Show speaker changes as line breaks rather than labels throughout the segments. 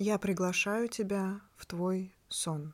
Я приглашаю тебя в твой сон.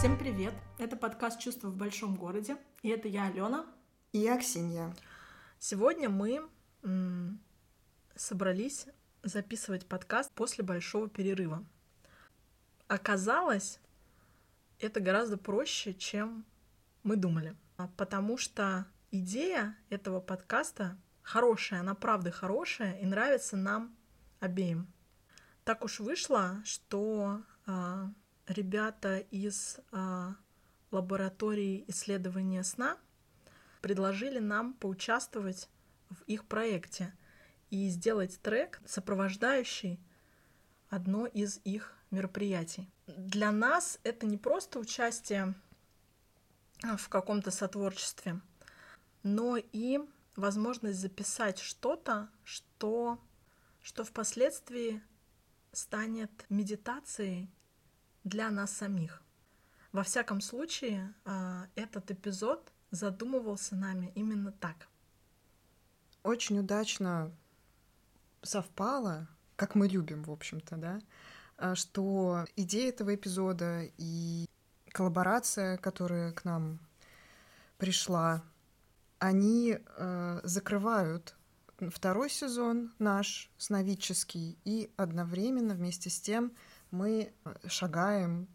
Всем привет! Это подкаст «Чувства в большом городе», и это я, Алена.
И я, Ксения.
Сегодня мы м, собрались записывать подкаст после большого перерыва. Оказалось, это гораздо проще, чем мы думали, А потому что идея этого подкаста хорошая, она правда хорошая и нравится нам обеим. Так уж вышло, что а, ребята из а, лаборатории исследования сна предложили нам поучаствовать в их проекте и сделать трек, сопровождающий одно из их мероприятий. Для нас это не просто участие а, в каком-то сотворчестве, но и возможность записать что-то, что, что впоследствии станет медитацией для нас самих. Во всяком случае, а, этот эпизод задумывался нами именно так.
Очень удачно совпало, как мы любим, в общем-то, да, а, что идея этого эпизода и коллаборация, которая к нам пришла, они э, закрывают второй сезон наш сновидческий, и одновременно вместе с тем мы шагаем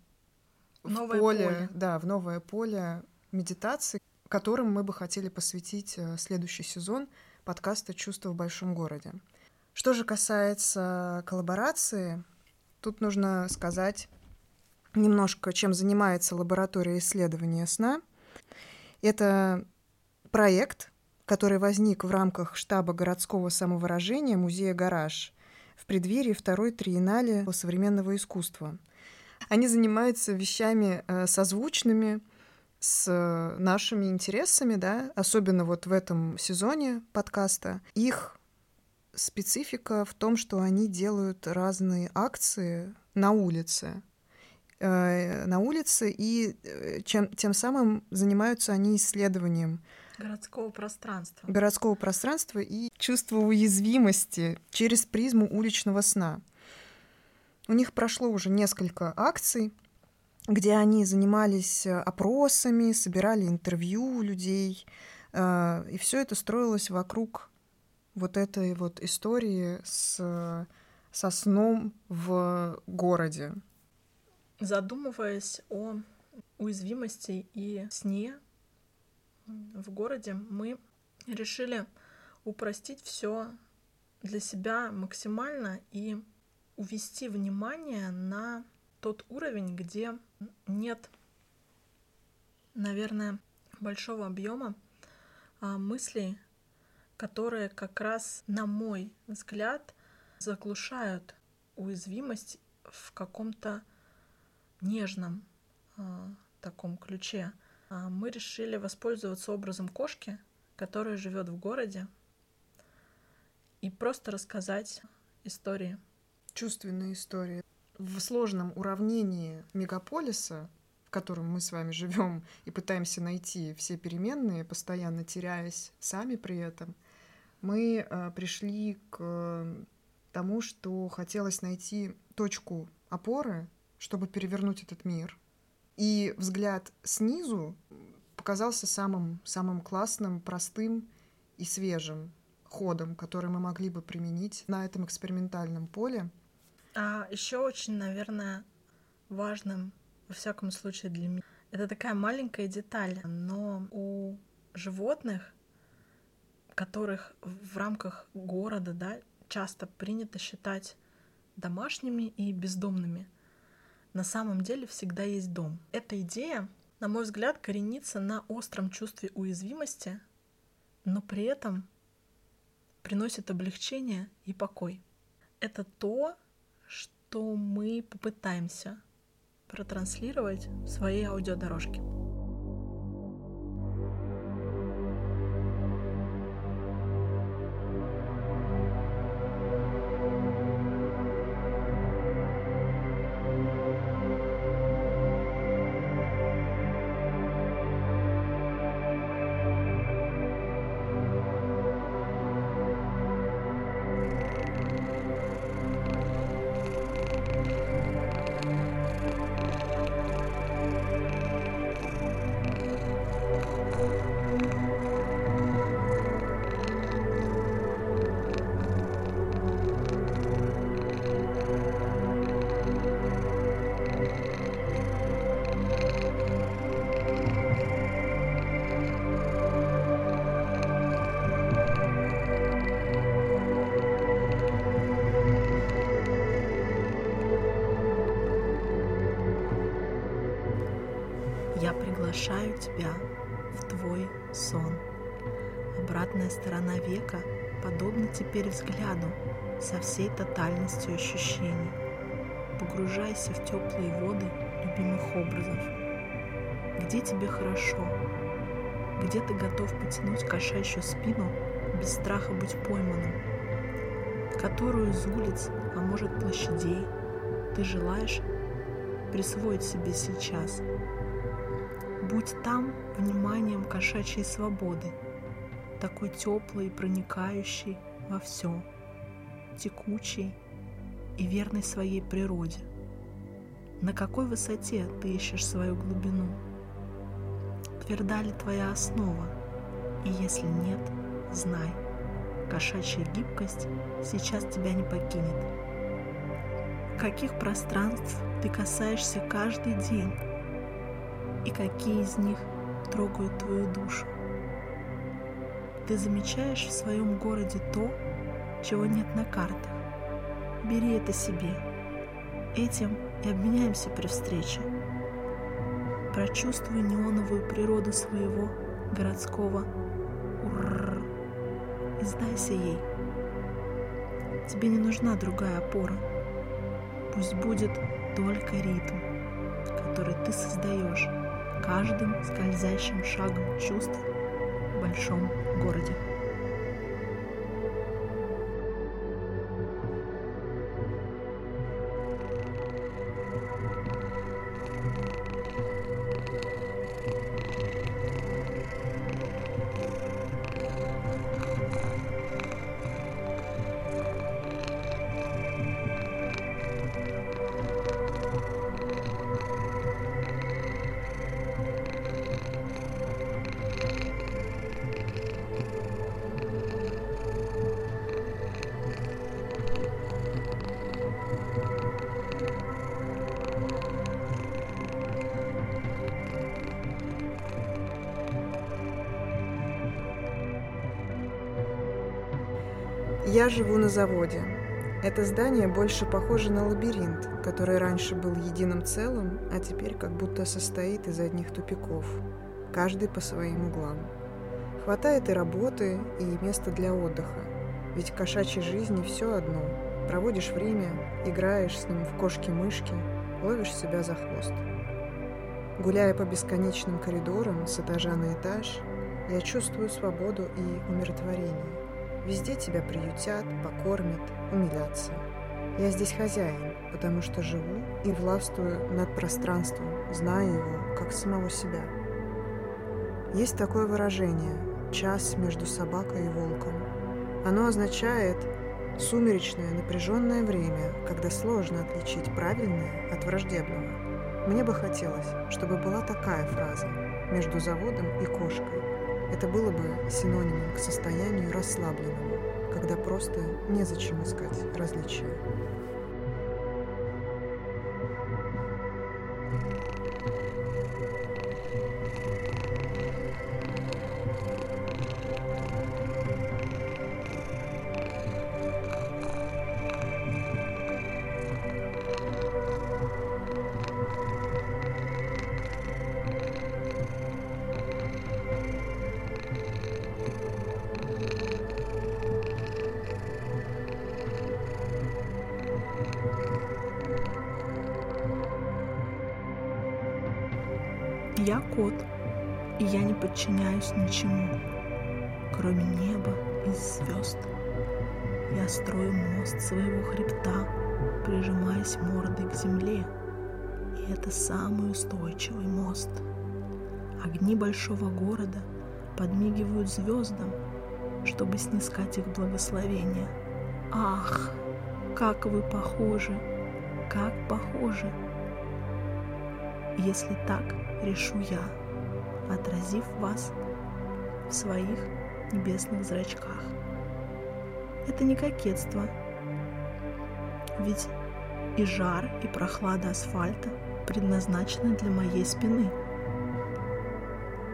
Новое
в поле,
поле.
да, в новое поле медитации, которым мы бы хотели посвятить э, следующий сезон подкаста «Чувства в большом городе». Что же касается коллаборации, тут нужно сказать немножко, чем занимается лаборатория исследования сна. Это проект, который возник в рамках штаба городского самовыражения музея «Гараж» в преддверии второй триеннале современного искусства. Они занимаются вещами э, созвучными с э, нашими интересами, да, особенно вот в этом сезоне подкаста. Их специфика в том, что они делают разные акции на улице, э, на улице, и чем, тем самым занимаются они исследованием
Городского пространства.
городского пространства и чувство уязвимости через призму уличного сна. У них прошло уже несколько акций, где они занимались э, опросами, собирали интервью у людей, э, и все это строилось вокруг вот этой вот истории с, со сном в городе.
Задумываясь о уязвимости и сне в городе, мы решили упростить все для себя максимально и увести внимание на тот уровень, где нет, наверное, большого объема а, мыслей, которые как раз, на мой взгляд, заглушают уязвимость в каком-то нежном а, таком ключе. А, мы решили воспользоваться образом кошки, которая живет в городе, и просто рассказать истории.
Чувственные истории. В сложном уравнении мегаполиса, в котором мы с вами живем и пытаемся найти все переменные, постоянно теряясь сами при этом, мы э, пришли к тому, что хотелось найти точку опоры, чтобы перевернуть этот мир. И взгляд снизу показался самым, самым классным, простым и свежим ходом, который мы могли бы применить на этом экспериментальном поле.
А еще очень, наверное, важным, во всяком случае для меня, это такая маленькая деталь, но у животных, которых в рамках города, да, часто принято считать домашними и бездомными, на самом деле всегда есть дом. Эта идея, на мой взгляд, коренится на остром чувстве уязвимости, но при этом приносит облегчение и покой. это то, что мы попытаемся протранслировать в своей аудиодорожке. Я приглашаю тебя в твой сон. Обратная сторона века подобна теперь взгляду со всей тотальностью ощущений. Погружайся в теплые воды любимых образов. Где тебе хорошо? Где ты готов потянуть кошачью спину без страха быть пойманным? Которую из улиц, а может площадей, ты желаешь присвоить себе сейчас – Будь там вниманием кошачьей свободы, такой теплый и проникающий во все, текучий и верный своей природе. На какой высоте ты ищешь свою глубину? Тверда ли твоя основа? И если нет, знай, кошачья гибкость сейчас тебя не покинет. Каких пространств ты касаешься каждый день? И какие из них трогают твою душу. Ты замечаешь в своем городе то, чего нет на картах. Бери это себе. Этим и обменяемся при встрече. Прочувствуй неоновую природу своего городского уррр и сдайся ей. Тебе не нужна другая опора. Пусть будет только ритм, который ты создаешь каждым скользящим шагом чувств в большом городе.
Я живу на заводе. Это здание больше похоже на лабиринт, который раньше был единым целым, а теперь как будто состоит из одних тупиков, каждый по своим углам. Хватает и работы, и места для отдыха, ведь в кошачьей жизни все одно. Проводишь время, играешь с ним в кошки-мышки, ловишь себя за хвост. Гуляя по бесконечным коридорам с этажа на этаж, я чувствую свободу и умиротворение. Везде тебя приютят, покормят, умилятся. Я здесь хозяин, потому что живу и властвую над пространством, зная его как самого себя. Есть такое выражение «час между собакой и волком». Оно означает сумеречное напряженное время, когда сложно отличить правильное от враждебного. Мне бы хотелось, чтобы была такая фраза между заводом и кошкой – это было бы синонимом к состоянию расслабленному, когда просто незачем искать различия.
Я кот, и я не подчиняюсь ничему, кроме неба и звезд. Я строю мост своего хребта, прижимаясь мордой к земле, и это самый устойчивый мост. Огни большого города подмигивают звездам, чтобы снискать их благословение. Ах, как вы похожи, как похожи! Если так решу я, отразив вас в своих небесных зрачках. Это не кокетство, ведь и жар, и прохлада асфальта предназначены для моей спины.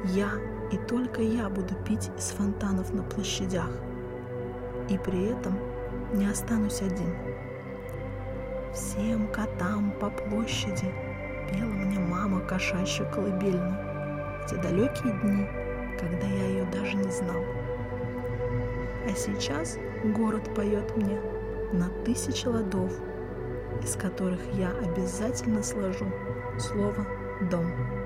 Я и только я буду пить из фонтанов на площадях, и при этом не останусь один. Всем котам по площади пела мне мама кошачью колыбельную в те далекие дни, когда я ее даже не знал. А сейчас город поет мне на тысячи ладов, из которых я обязательно сложу слово «дом».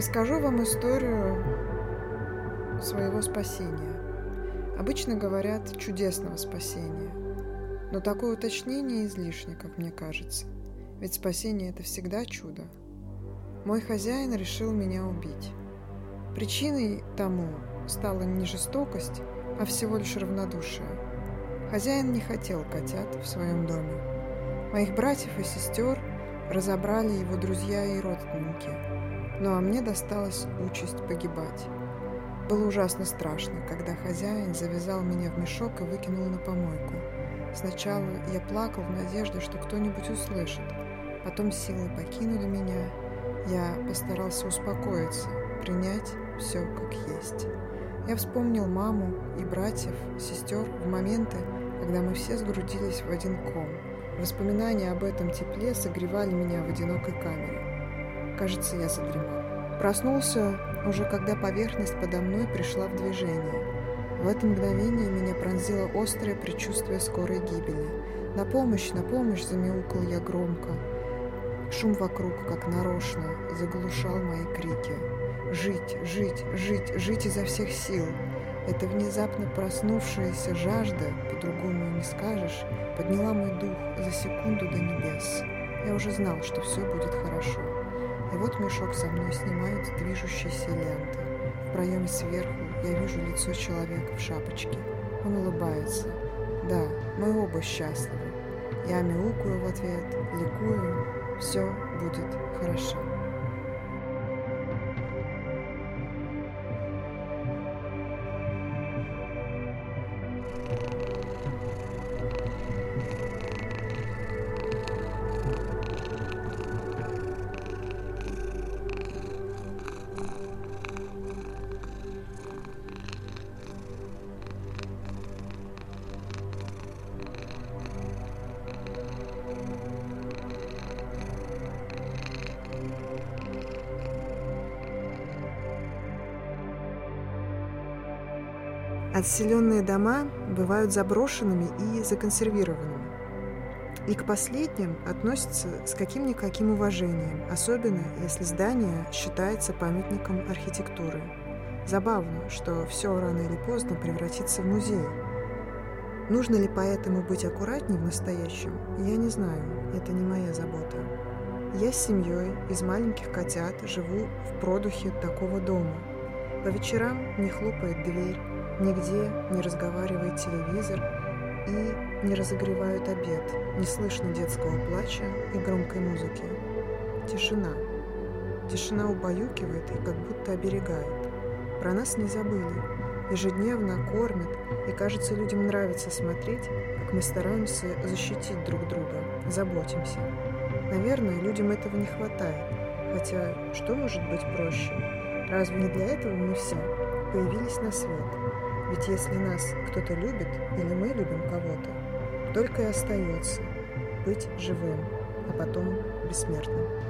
Расскажу вам историю своего спасения. Обычно говорят чудесного спасения, но такое уточнение излишне, как мне кажется. Ведь спасение – это всегда чудо. Мой хозяин решил меня убить. Причиной тому стала не жестокость, а всего лишь равнодушие. Хозяин не хотел котят в своем доме. Моих братьев и сестер разобрали его друзья и родственники – ну а мне досталась участь погибать. Было ужасно страшно, когда хозяин завязал меня в мешок и выкинул на помойку. Сначала я плакал в надежде, что кто-нибудь услышит. Потом силы покинули меня. Я постарался успокоиться, принять все как есть. Я вспомнил маму и братьев, сестер в моменты, когда мы все сгрудились в один ком. Воспоминания об этом тепле согревали меня в одинокой камере. Кажется, я задремал. Проснулся уже когда поверхность подо мной пришла в движение. В это мгновение меня пронзило острое предчувствие скорой гибели. «На помощь, на помощь!» – замяукал я громко. Шум вокруг, как нарочно, заглушал мои крики. «Жить, жить, жить, жить изо всех сил!» Эта внезапно проснувшаяся жажда, по-другому не скажешь, подняла мой дух за секунду до небес. Я уже знал, что все будет хорошо. И вот мешок со мной снимают с движущейся ленты. В проеме сверху я вижу лицо человека в шапочке. Он улыбается. Да, мы оба счастливы. Я мяукаю в ответ, ликую. Все будет хорошо. Отселенные дома бывают заброшенными и законсервированными. И к последним относятся с каким-никаким уважением, особенно если здание считается памятником архитектуры. Забавно, что все рано или поздно превратится в музей. Нужно ли поэтому быть аккуратнее в настоящем, я не знаю, это не моя забота. Я с семьей из маленьких котят живу в продухе такого дома. По вечерам не хлопает дверь, Нигде не разговаривает телевизор и не разогревают обед. Не слышно детского плача и громкой музыки. Тишина. Тишина убаюкивает и как будто оберегает. Про нас не забыли. ежедневно кормят, и кажется, людям нравится смотреть, как мы стараемся защитить друг друга, заботимся. Наверное, людям этого не хватает. Хотя, что может быть проще? Разве не для этого мы все появились на свет? Ведь если нас кто-то любит или мы любим кого-то, только и остается быть живым, а потом бессмертным.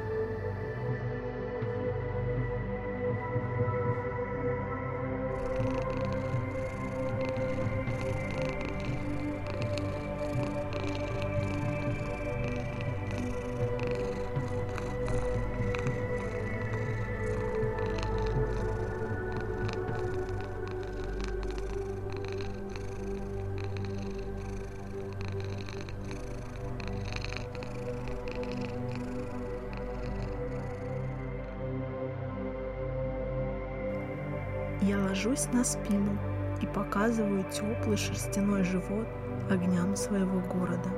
Ложусь на спину и показываю теплый шерстяной живот огням своего города.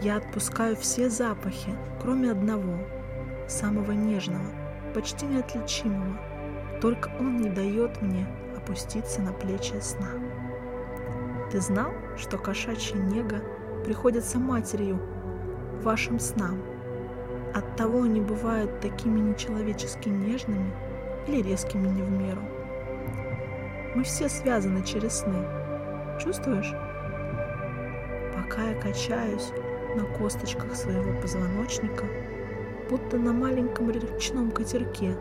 Я отпускаю все запахи, кроме одного, самого нежного, почти неотличимого. Только он не дает мне опуститься на плечи сна. Ты знал, что кошачья нега приходится матерью вашим снам? Оттого они бывают такими нечеловечески нежными – или резкими не в меру. Мы все связаны через сны. Чувствуешь? Пока я качаюсь на косточках своего позвоночника, будто на маленьком речном катерке,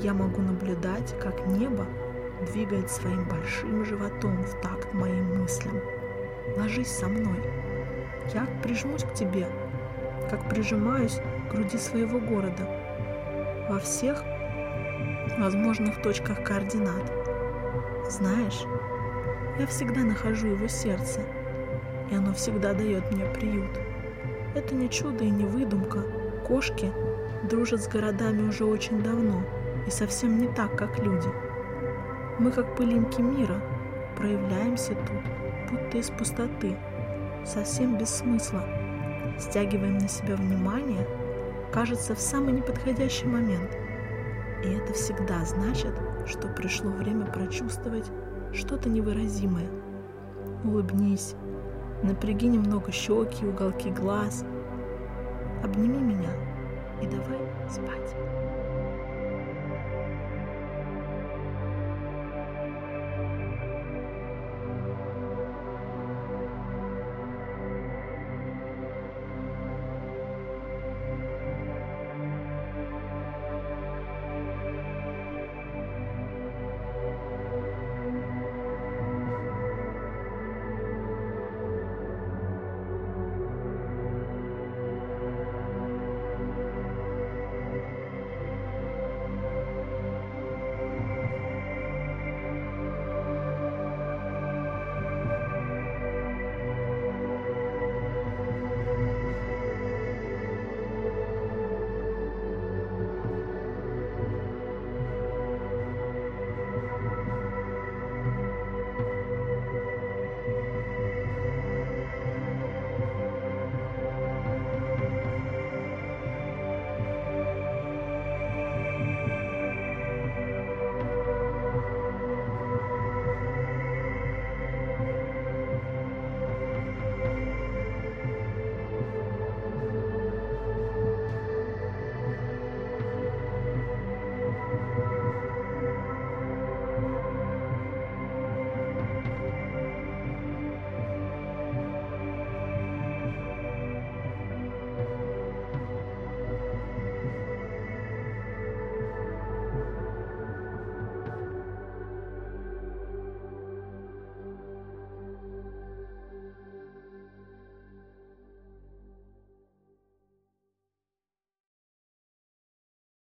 я могу наблюдать, как небо двигает своим большим животом в такт моим мыслям. Ложись со мной. Я прижмусь к тебе, как прижимаюсь к груди своего города. Во всех возможных точках координат. Знаешь, я всегда нахожу его сердце, и оно всегда дает мне приют. Это не чудо и не выдумка. Кошки дружат с городами уже очень давно и совсем не так, как люди. Мы, как пылинки мира, проявляемся тут, будто из пустоты, совсем без смысла. Стягиваем на себя внимание, кажется, в самый неподходящий момент – и это всегда значит, что пришло время прочувствовать что-то невыразимое. Улыбнись, напряги немного щеки, уголки глаз, обними меня и давай спать.